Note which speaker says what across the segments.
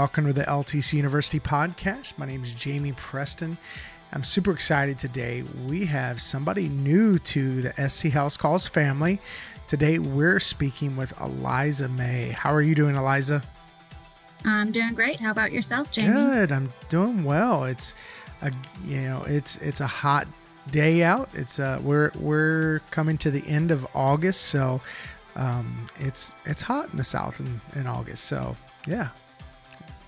Speaker 1: Welcome to the LTC University podcast. My name is Jamie Preston. I'm super excited today. We have somebody new to the SC House Calls family. Today we're speaking with Eliza May. How are you doing, Eliza?
Speaker 2: I'm doing great. How about yourself, Jamie?
Speaker 1: Good. I'm doing well. It's a you know it's it's a hot day out. It's uh we're we're coming to the end of August, so um it's it's hot in the south in, in August. So yeah,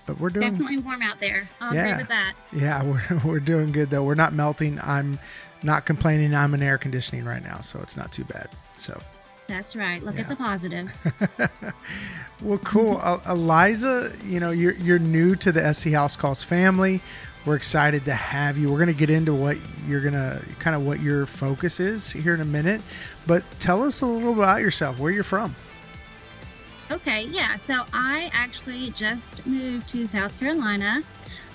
Speaker 1: but we're doing
Speaker 2: definitely warm out there. I'll
Speaker 1: Yeah.
Speaker 2: agree with that.
Speaker 1: Yeah, we're we're doing good though. We're not melting. I'm not complaining. I'm in air conditioning right now, so it's not too bad. So,
Speaker 2: That's right. Look
Speaker 1: Yeah.
Speaker 2: at the positive.
Speaker 1: well, cool. Uh, Eliza, you know you're you're new to the SC House Calls family. We're excited to have you. We're gonna get into what you're gonna kind of what your focus is here in a minute, but tell us a little about yourself. Where you're from?
Speaker 2: Okay, yeah. So I actually just moved to South Carolina.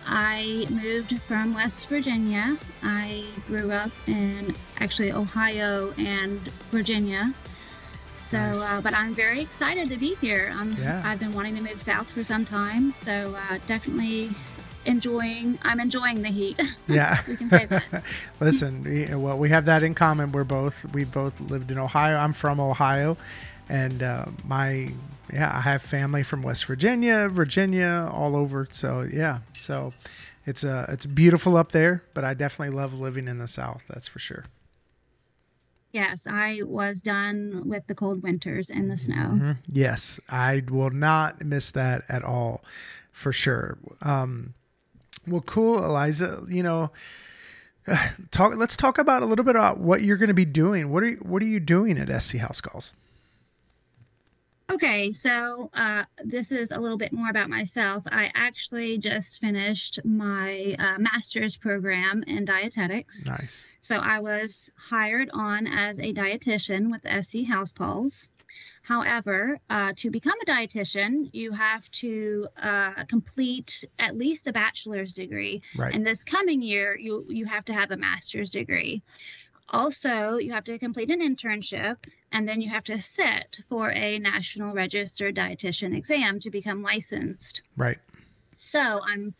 Speaker 2: I moved from West Virginia. I grew up in actually Ohio and Virginia. So,
Speaker 1: Nice.
Speaker 2: uh, but I'm very excited to be here. I'm,
Speaker 1: Yeah.
Speaker 2: I've been wanting to move south for some time, so uh, definitely enjoying. I'm enjoying the heat.
Speaker 1: Yeah.
Speaker 2: we can say that.
Speaker 1: Listen, we- well, we have that in common. We're both we both lived in Ohio. I'm from Ohio, and uh, my yeah, I have family from West Virginia, Virginia, all over. So yeah, so it's uh it's beautiful up there, but I definitely love living in the South. That's for sure.
Speaker 2: Yes, I was done with the cold winters and the snow.
Speaker 1: Mhm. Yes, I will not miss that at all, for sure. Um, well, cool, Eliza. You know, talk. Let's talk about a little bit about what you're going to be doing. What are you, What are you doing at SC House Calls?
Speaker 2: Okay, so uh, this is a little bit more about myself. I actually just finished my uh, master's program in dietetics.
Speaker 1: Nice.
Speaker 2: So I was hired on as a dietitian with SC House Calls. However, uh, to become a dietitian, you have to uh, complete at least a bachelor's degree.
Speaker 1: Right.
Speaker 2: And this coming year, you you have to have a master's degree. Also, you have to complete an internship, and then you have to sit for a national registered dietitian exam to become licensed.
Speaker 1: right.
Speaker 2: So I'm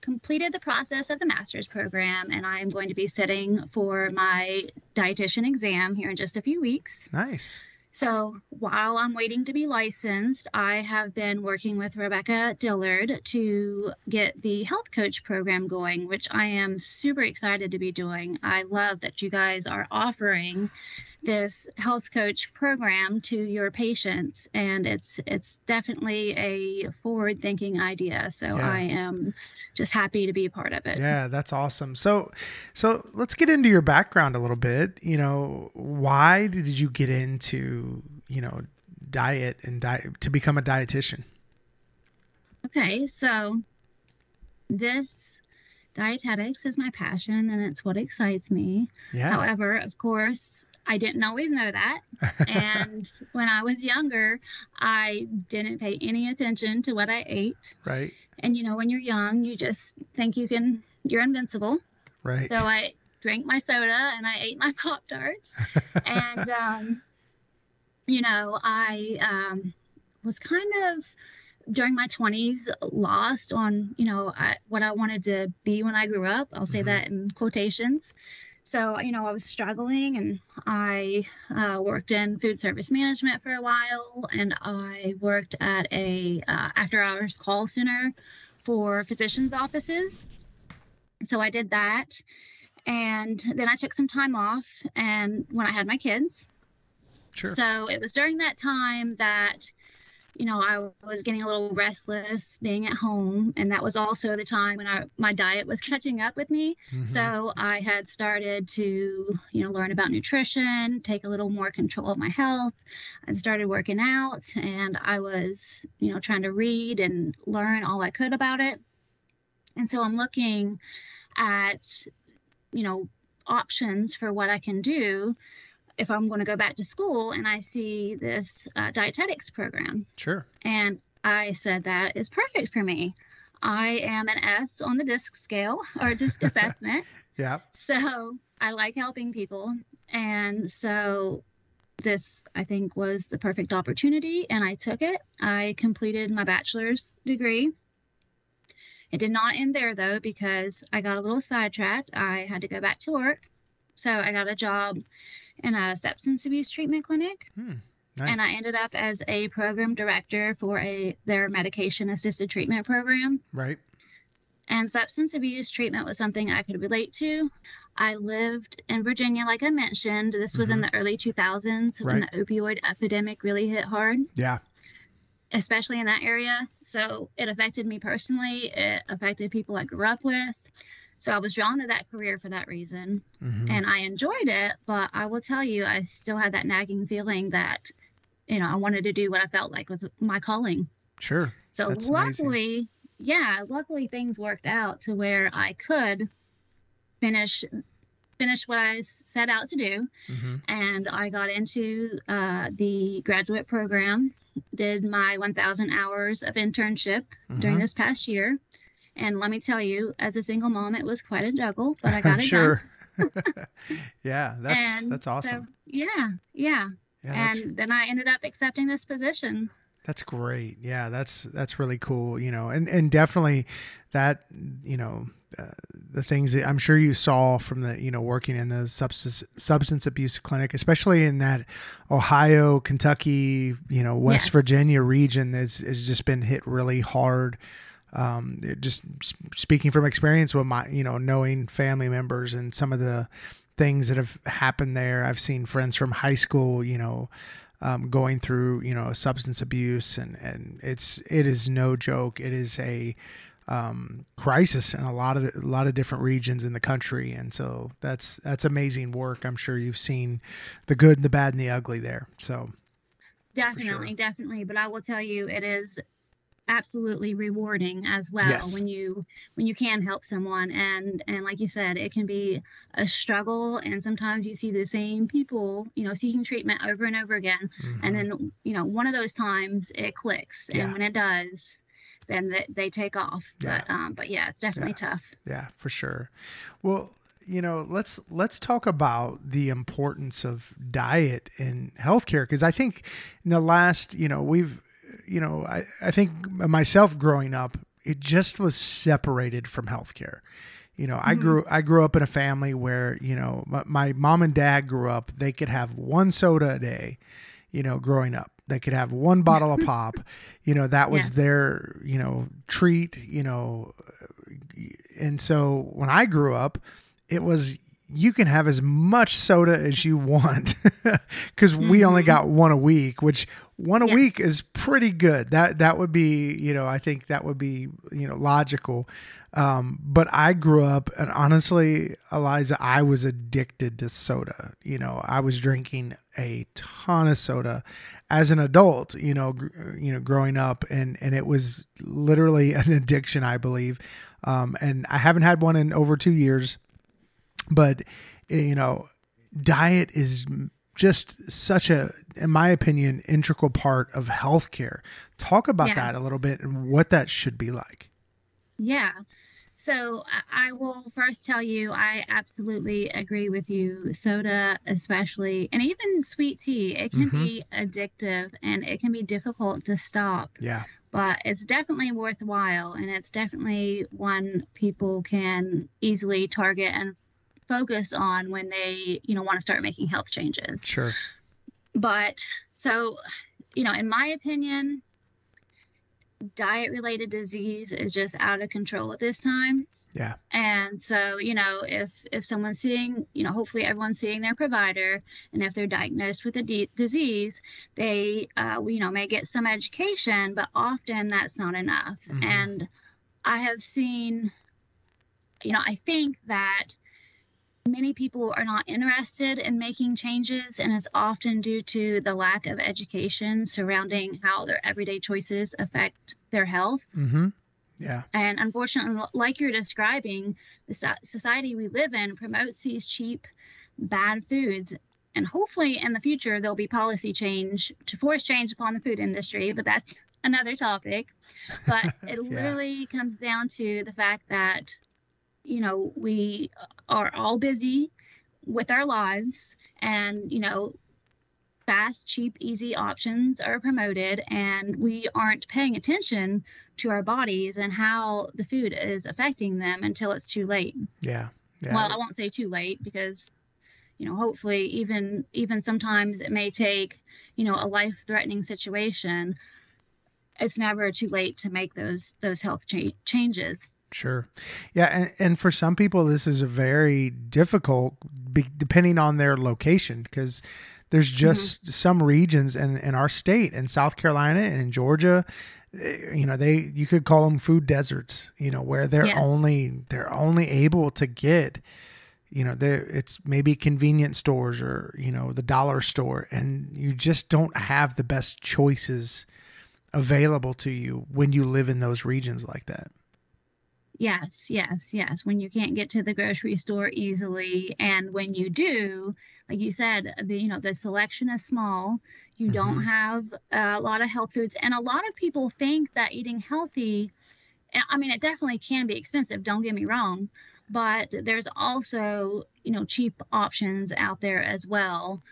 Speaker 2: completed the process of the master's program, and I am going to be sitting for my dietitian exam here in just a few weeks.
Speaker 1: Nice.
Speaker 2: So while I'm waiting to be licensed, I have been working with Rebecca Dillard to get the health coach program going, which I am super excited to be doing. I love that you guys are offering this health coach program to your patients and it's it's definitely a forward thinking idea so
Speaker 1: Yeah.
Speaker 2: i am just happy to be a part of it
Speaker 1: Yeah, that's awesome. So, so let's get into your background a little bit. You know, why did you get into you know diet and diet to become a dietitian?
Speaker 2: Okay, so this dietetics is my passion and it's what excites me.
Speaker 1: Yeah.
Speaker 2: However, of course, I didn't always know that. and when I was younger, I didn't pay any attention to what I ate.
Speaker 1: right.
Speaker 2: And you know, when you're young, you just think you can, you're invincible.
Speaker 1: Right.
Speaker 2: So I drank my soda and I ate my Pop Tarts. and, um, you know, I um, was kind of during my 20s lost on, you know, I, what I wanted to be when I grew up. I'll say
Speaker 1: Mhm.
Speaker 2: that in quotations. So, you know, I was struggling and I uh, worked in food service management for a while and I worked at a uh, after hours call center for physicians' offices. So I did that. And then I took some time off and when I had my kids.
Speaker 1: Sure.
Speaker 2: So it was during that time that, you know, I was getting a little restless being at home. And that was also the time when I, my diet was catching up with me.
Speaker 1: Mhm.
Speaker 2: So I had started to, you know, learn about nutrition, take a little more control of my health. I started working out and I was, you know, trying to read and learn all I could about it. And so I'm looking at, you know, options for what I can do if I'm going to go back to school and I see this uh, dietetics program.
Speaker 1: Sure.
Speaker 2: And I said, that is perfect for me. I am an S on the DISC scale or DISC assessment.
Speaker 1: Yeah.
Speaker 2: So I like helping people. And so this, I think, was the perfect opportunity. And I took it. I completed my bachelor's degree It did not end there though, because I got a little sidetracked. I had to go back to work. So I got a job in a substance abuse treatment clinic.
Speaker 1: Hmm, nice.
Speaker 2: And I ended up as a program director for a their medication assisted treatment program.
Speaker 1: right.
Speaker 2: And substance abuse treatment was something I could relate to. I lived in Virginia, like I mentioned. This was in the early 2000s when the opioid epidemic really hit hard,
Speaker 1: Yeah.
Speaker 2: especially in that area. So it affected me personally, it affected people I grew up with. So I was drawn to that career for that reason.
Speaker 1: Mhm.
Speaker 2: And I enjoyed it. But I will tell you, I still had that nagging feeling that, you know, I wanted to do what I felt like was my calling.
Speaker 1: Sure.
Speaker 2: So
Speaker 1: That's amazing.
Speaker 2: luckily, yeah, luckily things worked out to where I could finish finish what I set out to do,
Speaker 1: hmm
Speaker 2: and I got into uh, the graduate program. Did my 1,000 hours of internship during
Speaker 1: Mhm.
Speaker 2: this past year, and let me tell you, as a single mom, it was quite a juggle, but I got
Speaker 1: I'm
Speaker 2: it
Speaker 1: sure. yeah, that's
Speaker 2: And
Speaker 1: that's awesome.
Speaker 2: So, yeah, yeah,
Speaker 1: yeah,
Speaker 2: and then I ended up accepting this position.
Speaker 1: That's great. Yeah, that's that's really cool. You know, and and definitely that you know uh, the things that I'm sure you saw from the you know working in the substance substance abuse clinic, especially in that Ohio, Kentucky, you know West
Speaker 2: Yes.
Speaker 1: Virginia region, has has just been hit really hard. Um, just speaking from experience with my you know knowing family members and some of the things that have happened there. I've seen friends from high school, you know, um, going through you know substance abuse and and it's it is no joke. It is a um, crisis in a lot of a lot of different regions in the country. And so that's that's amazing work. I'm sure you've seen the good and the bad and the ugly there. So
Speaker 2: Definitely, definitely. But I will tell you, it is absolutely rewarding as well
Speaker 1: Yes.
Speaker 2: when you when you can help someone and and like you said it can be a struggle and sometimes you see the same people you know seeking treatment over and over again and
Speaker 1: mhm.
Speaker 2: then you know one of those times it clicks
Speaker 1: Yeah.
Speaker 2: and when it does then they, they take off
Speaker 1: Yeah.
Speaker 2: but um but yeah it's definitely tough
Speaker 1: Yeah, for sure. Well, you know, let's let's talk about the importance of diet in healthcare because I think in the last, you know, we've, you know, I, I think myself growing up, it just was separated from healthcare. You know, I
Speaker 2: Mhm.
Speaker 1: grew I grew up in a family where you know my, my mom and dad grew up. They could have one soda a day. You know, growing up, they could have one bottle of pop. You know, that was
Speaker 2: Yes.
Speaker 1: their you know treat. You know, and so when I grew up, it was you can have as much soda as you want because we only
Speaker 2: Mhm.
Speaker 1: got one a week, which one a
Speaker 2: Yes.
Speaker 1: week is pretty good. That that would be you know I think that would be you know logical. Um, but I grew up and honestly, Eliza, I was addicted to soda. You know, I was drinking a ton of soda as an adult. You know, gr- you know, growing up, and and it was literally an addiction, I believe. Um, and I haven't had one in over two years, but eh, you know, diet is just such a, in my opinion, integral part of healthcare. Talk about that a little bit and what that should be like.
Speaker 2: Yeah. So I- will first tell you, I absolutely agree with you. Soda, especially, and even sweet tea, it can
Speaker 1: Mhm.
Speaker 2: be addictive and it can be difficult to stop,
Speaker 1: Yeah.
Speaker 2: but it's definitely worthwhile. And it's definitely one people can easily target and focus on when they, you know, want to start making health changes.
Speaker 1: Sure.
Speaker 2: But so, you know, in my opinion, diet related disease is just out of control at this time.
Speaker 1: Yeah.
Speaker 2: And so, you know, if if someone's seeing, you know, hopefully everyone's seeing their provider, and if they're diagnosed with a d- disease, they, uh, you know, may get some education, but often that's not enough.
Speaker 1: Mhm.
Speaker 2: And I have seen, you know, I think that many people are not interested in making changes, and it's often due to the lack of education surrounding how their everyday choices affect their health.
Speaker 1: Mm-hmm. Yeah.
Speaker 2: And unfortunately, like you're describing, the society we live in promotes these cheap, bad foods. And hopefully, in the future, there'll be policy change to force change upon the food industry, but that's another topic. But it
Speaker 1: Yeah.
Speaker 2: literally comes down to the fact that, you know, we are all busy with our lives and, you know, fast, cheap, easy options are promoted, and we aren't paying attention to our bodies and how the food is affecting them until it's too late.
Speaker 1: Yeah. yeah.
Speaker 2: Well, I won't say too late because you know hopefully even even sometimes it may take you know a life threatening situation it's never too late to make those those health cha- changes
Speaker 1: Sure. Yeah. And, and for some people, this is a very difficult, depending on their location, because there's just mm-hmm. some regions in, in our state, in South Carolina and in Georgia, eh, you know, they, you could call them food deserts, you know, where they're yes. only, they're only able to get, you know, there it's maybe convenience stores or, you know, the dollar store, and you just don't have the best choices available to you when you live in those regions like that.
Speaker 2: Yes, yes, yes. When you can't get to the grocery store easily, and when you do, like you said, the you know the selection is small. You mm-hmm. don't have a lot of health foods, and a lot of people think that eating healthy. I mean, it definitely can be expensive. Don't get me wrong, but there's also you know cheap options out there as well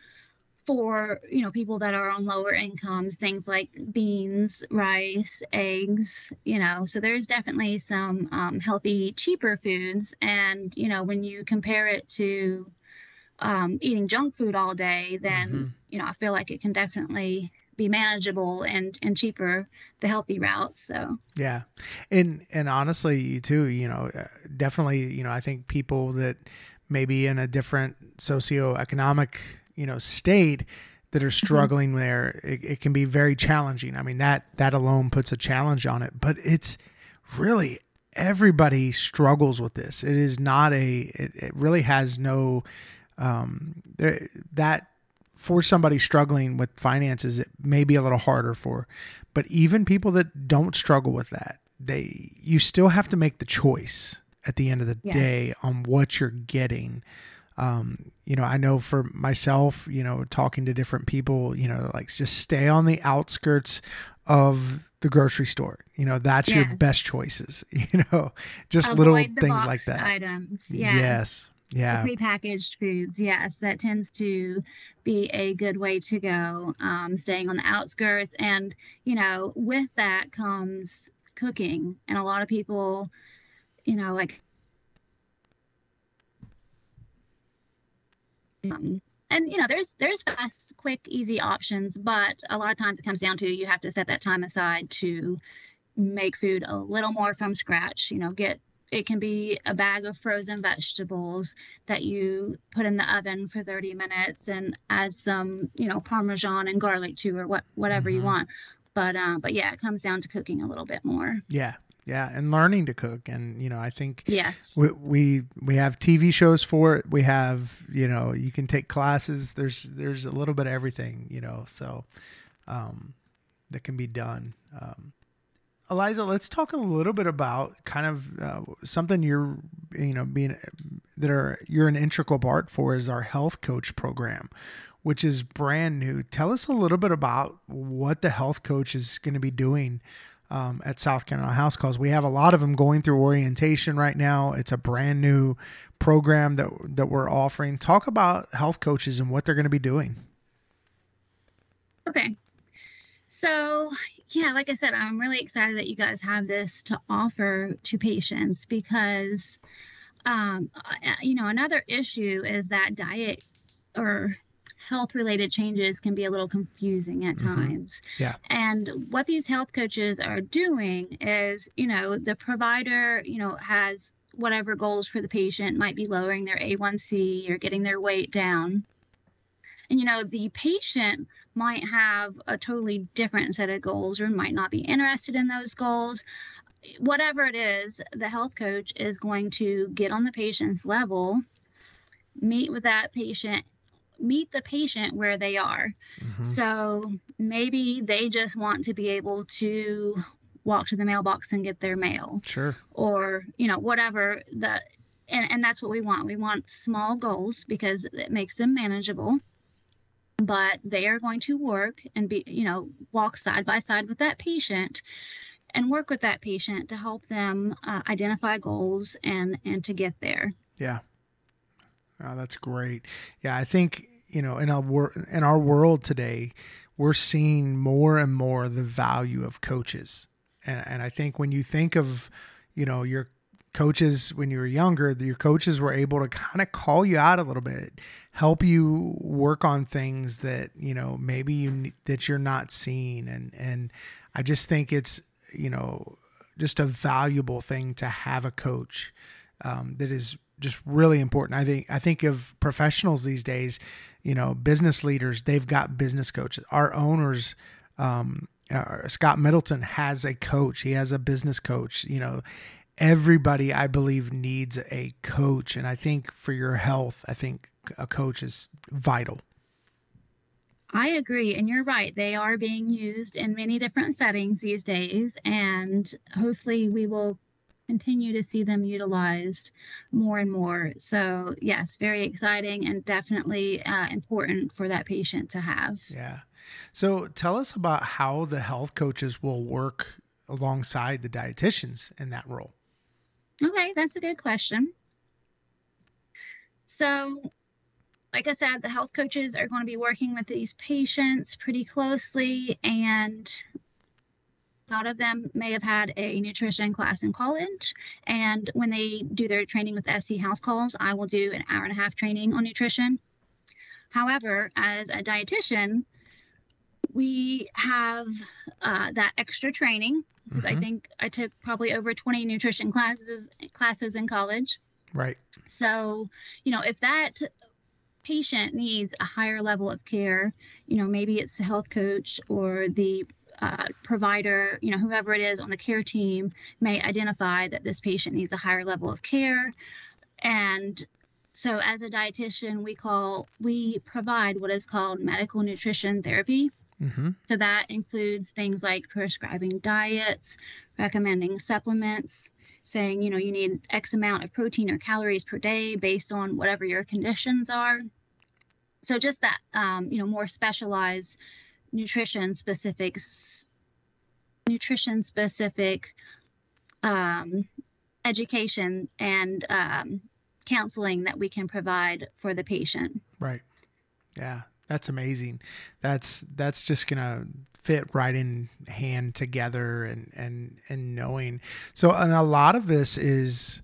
Speaker 2: for you know people that are on lower incomes things like beans rice eggs you know so there's definitely some um, healthy cheaper foods. And you know when you compare it to um, eating junk food all day then mm-hmm. you know i feel like it can definitely be manageable and and cheaper the healthy route so.
Speaker 1: Yeah. And and honestly too you know uh, definitely you know i think people that maybe in a different socioeconomic you know state that are mm-hmm. struggling mm-hmm. there it, it, can be very challenging i mean that that alone puts a challenge on it but it's really everybody struggles with this it is not a it, it really has no um that for somebody struggling with finances it may be a little harder for but even people that don't struggle with that they you still have to make the choice at the end of the yes. day on what you're getting um, you know, I know for myself, you know, talking to different people, you know, like just stay on the outskirts of the grocery store. You know, that's yes. your best choices. You know, just Avoid little things like that.
Speaker 2: Items. Yes.
Speaker 1: yes. Yeah.
Speaker 2: The prepackaged foods. Yes. That tends to be a good way to go. Um, staying on the outskirts. And, you know, with that comes cooking. And a lot of people, you know, like Um, and you know, there's there's fast, quick, easy options, but a lot of times it comes down to you have to set that time aside to make food a little more from scratch. You know, get it can be a bag of frozen vegetables that you put in the oven for 30 minutes and add some, you know, parmesan and garlic to or what whatever mm-hmm. you want. But uh, but yeah, it comes down to cooking a little bit more.
Speaker 1: Yeah, yeah and learning to cook and you know i think
Speaker 2: yes.
Speaker 1: we, we we have tv shows for it. We have you know you can take classes. There's there's a little bit of everything you know so um that can be done. Um eliza let's talk a little bit about kind of uh, something you're you know being that are you're an integral part for is our health coach program which is brand new. Tell us a little bit about what the health coach is going to be doing um, at South Carolina House Calls. We have a lot of them going through orientation right now. It's a brand new program that that we're offering. Talk about health coaches and what they're going to be doing.
Speaker 2: Okay. So, yeah, like I said, I'm really excited that you guys have this to offer to patients because, um, you know, another issue is that diet or health related changes can be a little confusing at mm-hmm. times.
Speaker 1: Yeah.
Speaker 2: And what these health coaches are doing is, you know, the provider, you know, has whatever goals for the patient, might be lowering their A1C or getting their weight down. And, you know, the patient might have a totally different set of goals or might not be interested in those goals. Whatever it is, the health coach is going to get on the patient's level, meet with that patient meet the patient where they are. Mm-hmm. So maybe they just want to be able to walk to the mailbox and get their mail.
Speaker 1: Sure.
Speaker 2: Or, you know, whatever the and, and that's what we want. We want small goals because it makes them manageable. But they are going to work and be, you know, walk side by side with that patient and work with that patient to help them uh, identify goals and and to get there.
Speaker 1: Yeah. Oh, that's great. Yeah, I think you know, in our in our world today, we're seeing more and more the value of coaches. And and I think when you think of, you know, your coaches when you were younger, your coaches were able to kind of call you out a little bit, help you work on things that, you know, maybe you that you're not seeing and and I just think it's, you know, just a valuable thing to have a coach um, that is just really important. I think I think of professionals these days, you know, business leaders. They've got business coaches. Our owners, um, uh, Scott Middleton has a coach. He has a business coach. You know, everybody I believe needs a coach, and I think for your health, I think a coach is vital.
Speaker 2: I agree. And you're right. They are being used in many different settings these days. And hopefully, we will continue to see them utilized more and more. So, yes, very exciting and definitely uh, important for that patient to have.
Speaker 1: Yeah. So, tell us about how the health coaches will work alongside the dietitians in that role.
Speaker 2: Okay, that's a good question. So, like I said, the health coaches are going to be working with these patients pretty closely, and a lot of them may have had a nutrition class in college. And when they do their training with SC House Calls, I will do an hour and a half training on nutrition. However, as a dietitian, we have uh, that extra training because mm-hmm. I think I took probably over 20 nutrition classes classes in college.
Speaker 1: Right.
Speaker 2: So, you know, if that patient needs a higher level of care, you know, maybe it's the health coach or the uh, provider, you know, whoever it is on the care team may identify that this patient needs a higher level of care. And so as a dietitian, we call, we provide what is called medical nutrition therapy. Mm-hmm. So that includes things like prescribing diets, recommending supplements, saying, you know, you need X amount of protein or calories per day based on whatever your conditions are. So just that, um, you know, more specialized nutrition specifics nutrition specific um, education and um, counseling that we can provide for the patient.
Speaker 1: Right. Yeah, that's amazing. That's that's just gonna fit right in hand together and and and knowing. So and a lot of this is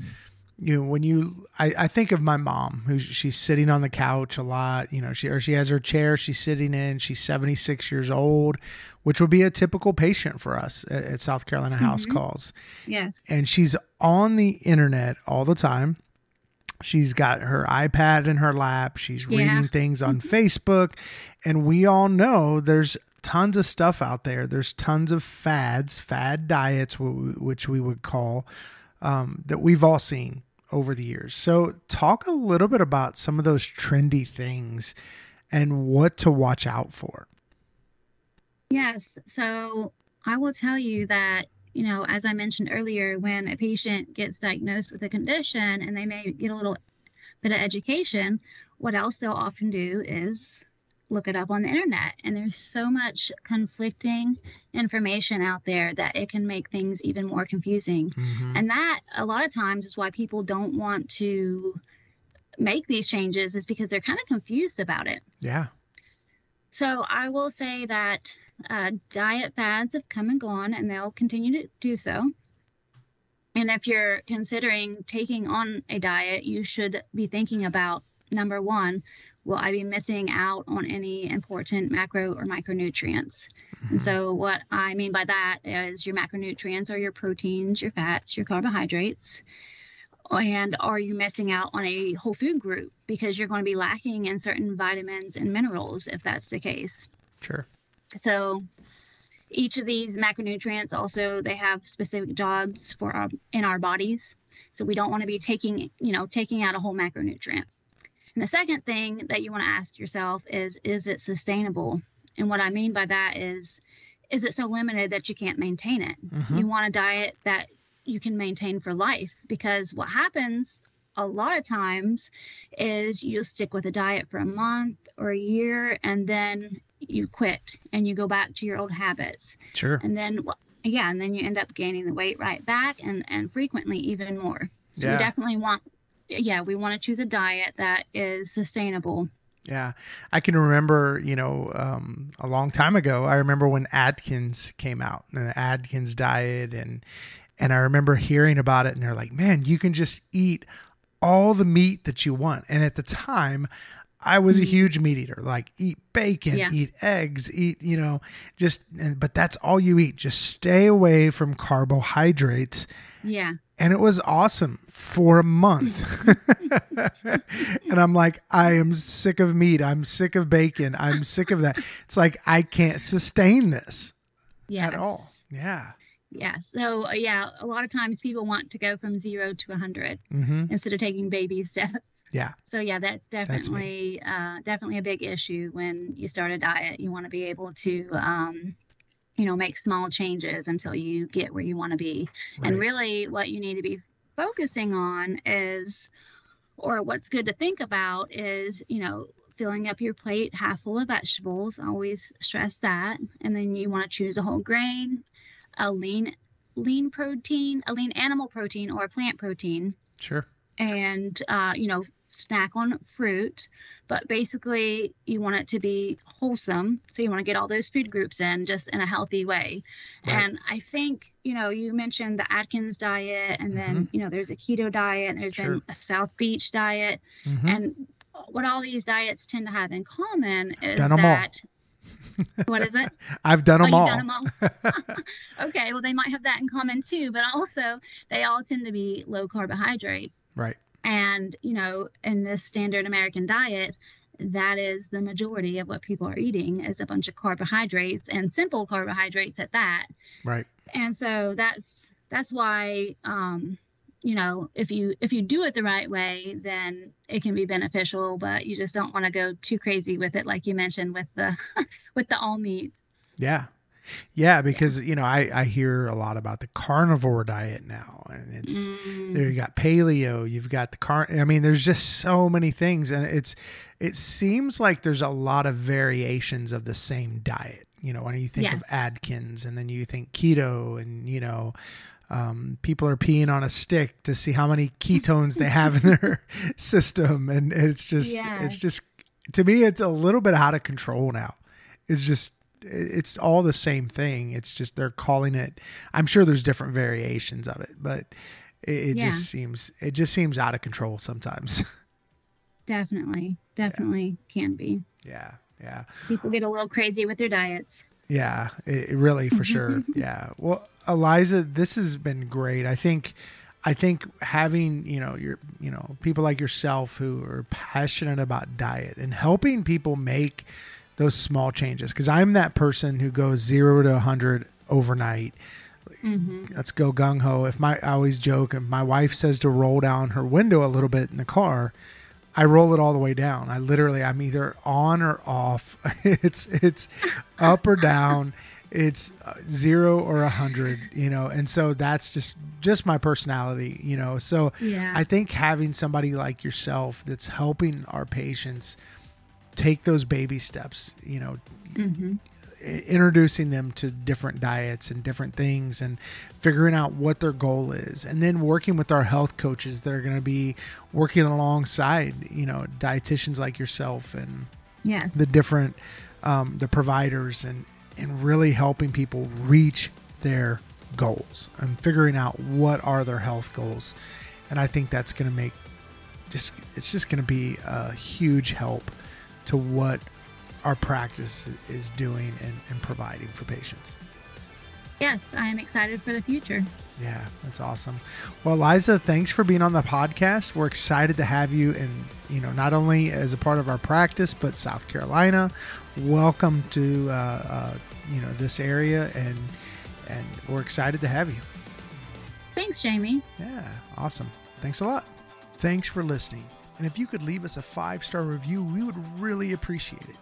Speaker 1: you know when you I, I think of my mom who she's sitting on the couch a lot you know she or she has her chair she's sitting in she's 76 years old which would be a typical patient for us at, at south carolina house mm-hmm. calls.
Speaker 2: Yes.
Speaker 1: And she's on the internet all the time. She's got her ipad in her lap she's yeah. reading things on facebook and we all know there's tons of stuff out there. There's tons of fads fad diets which we would call um, that we've all seen over the years. So, talk a little bit about some of those trendy things and what to watch out for.
Speaker 2: Yes. So, I will tell you that, you know, as I mentioned earlier, when a patient gets diagnosed with a condition and they may get a little bit of education, what else they'll often do is look it up on the internet. And there's so much conflicting information out there that it can make things even more confusing. Mm-hmm. And that a lot of times is why people don't want to make these changes is because they're kind of confused about it.
Speaker 1: Yeah.
Speaker 2: So I will say that uh, diet fads have come and gone, and they'll continue to do so. And if you're considering taking on a diet, you should be thinking about number one, will I be missing out on any important macro or micronutrients? Mm-hmm. And so, what I mean by that is your macronutrients are your proteins, your fats, your carbohydrates. And are you missing out on a whole food group because you're going to be lacking in certain vitamins and minerals if that's the case?
Speaker 1: Sure.
Speaker 2: So, each of these macronutrients also they have specific jobs for our, in our bodies. So we don't want to be taking, you know, taking out a whole macronutrient. And the second thing that you want to ask yourself is is it sustainable? And what I mean by that is is it so limited that you can't maintain it? Mm-hmm. You want a diet that you can maintain for life because what happens a lot of times is you'll stick with a diet for a month or a year and then you quit and you go back to your old habits.
Speaker 1: Sure.
Speaker 2: And then yeah, and then you end up gaining the weight right back and and frequently even more. So yeah. you definitely want yeah, we want to choose a diet that is sustainable
Speaker 1: Yeah. I can remember, you know, um, a long time ago, I remember when Atkins came out and the Atkins diet and and I remember hearing about it and they're like, "Man, you can just eat all the meat that you want." And at the time, I was a huge meat eater. Like eat bacon,
Speaker 2: Yeah.
Speaker 1: eat eggs, eat, you know, just and, but that's all you eat. Just stay away from carbohydrates
Speaker 2: Yeah.
Speaker 1: And it was awesome for a month. and I'm like, I am sick of meat. I'm sick of bacon. I'm sick of that. It's like I can't sustain this
Speaker 2: Yes.
Speaker 1: at all. Yeah.
Speaker 2: Yeah. So uh, yeah, a lot of times people want to go from zero to a 100
Speaker 1: hmm
Speaker 2: instead of taking baby steps.
Speaker 1: Yeah.
Speaker 2: So yeah, that's
Speaker 1: That's
Speaker 2: definitely uh, definitely a big issue when you start a diet. You want to be able to, um, you know, make small changes until you get where you want to be. And really, what you need to be focusing on is, or what's good to think about is, you know, filling up your plate half full of vegetables. Always stress that. And then you want to choose a whole grain, a lean lean protein, a lean animal protein, or a plant protein
Speaker 1: Sure.
Speaker 2: And uh, you know snack on fruit but basically you want it to be wholesome so you want to get all those food groups in just in a healthy way
Speaker 1: Right.
Speaker 2: and i think you know you mentioned the atkins diet and then you know there's a keto diet and there's
Speaker 1: Mm-hmm. Sure.
Speaker 2: been a south beach diet
Speaker 1: Mhm.
Speaker 2: and what all these diets tend to have in common is
Speaker 1: 'em all.
Speaker 2: that what is it
Speaker 1: I've done
Speaker 2: Oh,
Speaker 1: them
Speaker 2: you've
Speaker 1: all.
Speaker 2: done 'em all. okay, well, they might have that in common too, but also they all tend to be low carbohydrate.
Speaker 1: Right.
Speaker 2: And, you know, in this standard American diet, that is the majority of what people are eating is a bunch of carbohydrates and simple carbohydrates at that.
Speaker 1: Right.
Speaker 2: And so that's that's why um you know, if you if you do it the right way, then it can be beneficial, but you just don't want to go too crazy with it like you mentioned with the with the all meat.
Speaker 1: Yeah. Yeah, because you know, I, I hear a lot about the carnivore diet now and it's
Speaker 2: Mm,
Speaker 1: there you got paleo you've got the car i mean there's just so many things and it's it seems like there's a lot of variations of the same diet you know when you think of
Speaker 2: Yes.
Speaker 1: Atkins and then you think keto and you know um, people are peeing on a stick to see how many ketones they have in their system and it's just it's just to me it's a little bit out of control now. It's just it's all the same thing. It's just they're calling it i'm sure there's different variations of it but it, it
Speaker 2: Yeah.
Speaker 1: just seems it just seems out of control sometimes.
Speaker 2: Definitely, definitely can be.
Speaker 1: yeah. Yeah.
Speaker 2: People get a little crazy with their diets.
Speaker 1: yeah. It, it really for sure. Yeah. Well eliza this has been great. I think i think having you know your you know people like yourself who are passionate about diet and helping people make those small changes because i'm that person who goes zero to 100 overnight
Speaker 2: hmm
Speaker 1: let's go gung ho. If my I always joke, if my wife says to roll down her window a little bit in the car, I roll it all the way down. I literally I'm either on or off. it's it's up or down. It's uh, zero or a hundred, you know. And so that's just just my personality, you know. So
Speaker 2: Yeah.
Speaker 1: I think having somebody like yourself that's helping our patients take those baby steps, you know,
Speaker 2: hmm
Speaker 1: introducing them to different diets and different things and figuring out what their goal is. And then working with our health coaches that are going to be working alongside you know dietitians like yourself and
Speaker 2: Yes.
Speaker 1: the different um, the providers and and really helping people reach their goals and figuring out what are their health goals. And i think that's going to make just it's just going to be a huge help to what our practice is doing and, and providing for patients.
Speaker 2: Yes, I am excited for the future.
Speaker 1: yeah that's awesome. Well liza thanks for being on the podcast. We're excited to have you and you know not only as a part of our practice but south carolina. Welcome to uh, uh, you know this area and and we're excited to have you.
Speaker 2: Thanks, Jamie.
Speaker 1: yeah awesome. Thanks a lot. Thanks for listening and if you could leave us a five star review we would really appreciate it.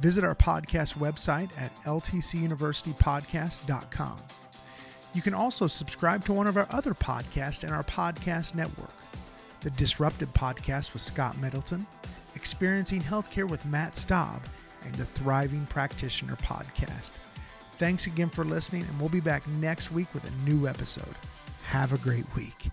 Speaker 1: Visit our podcast website at ltcuniversitypodcast.com you can also subscribe to one of our other podcasts in our podcast network the disrupted podcast with scott middleton experiencing healthcare with matt staub and the thriving practitioner podcast. Thanks again for listening and we'll be back next week with a new episode. Have a great week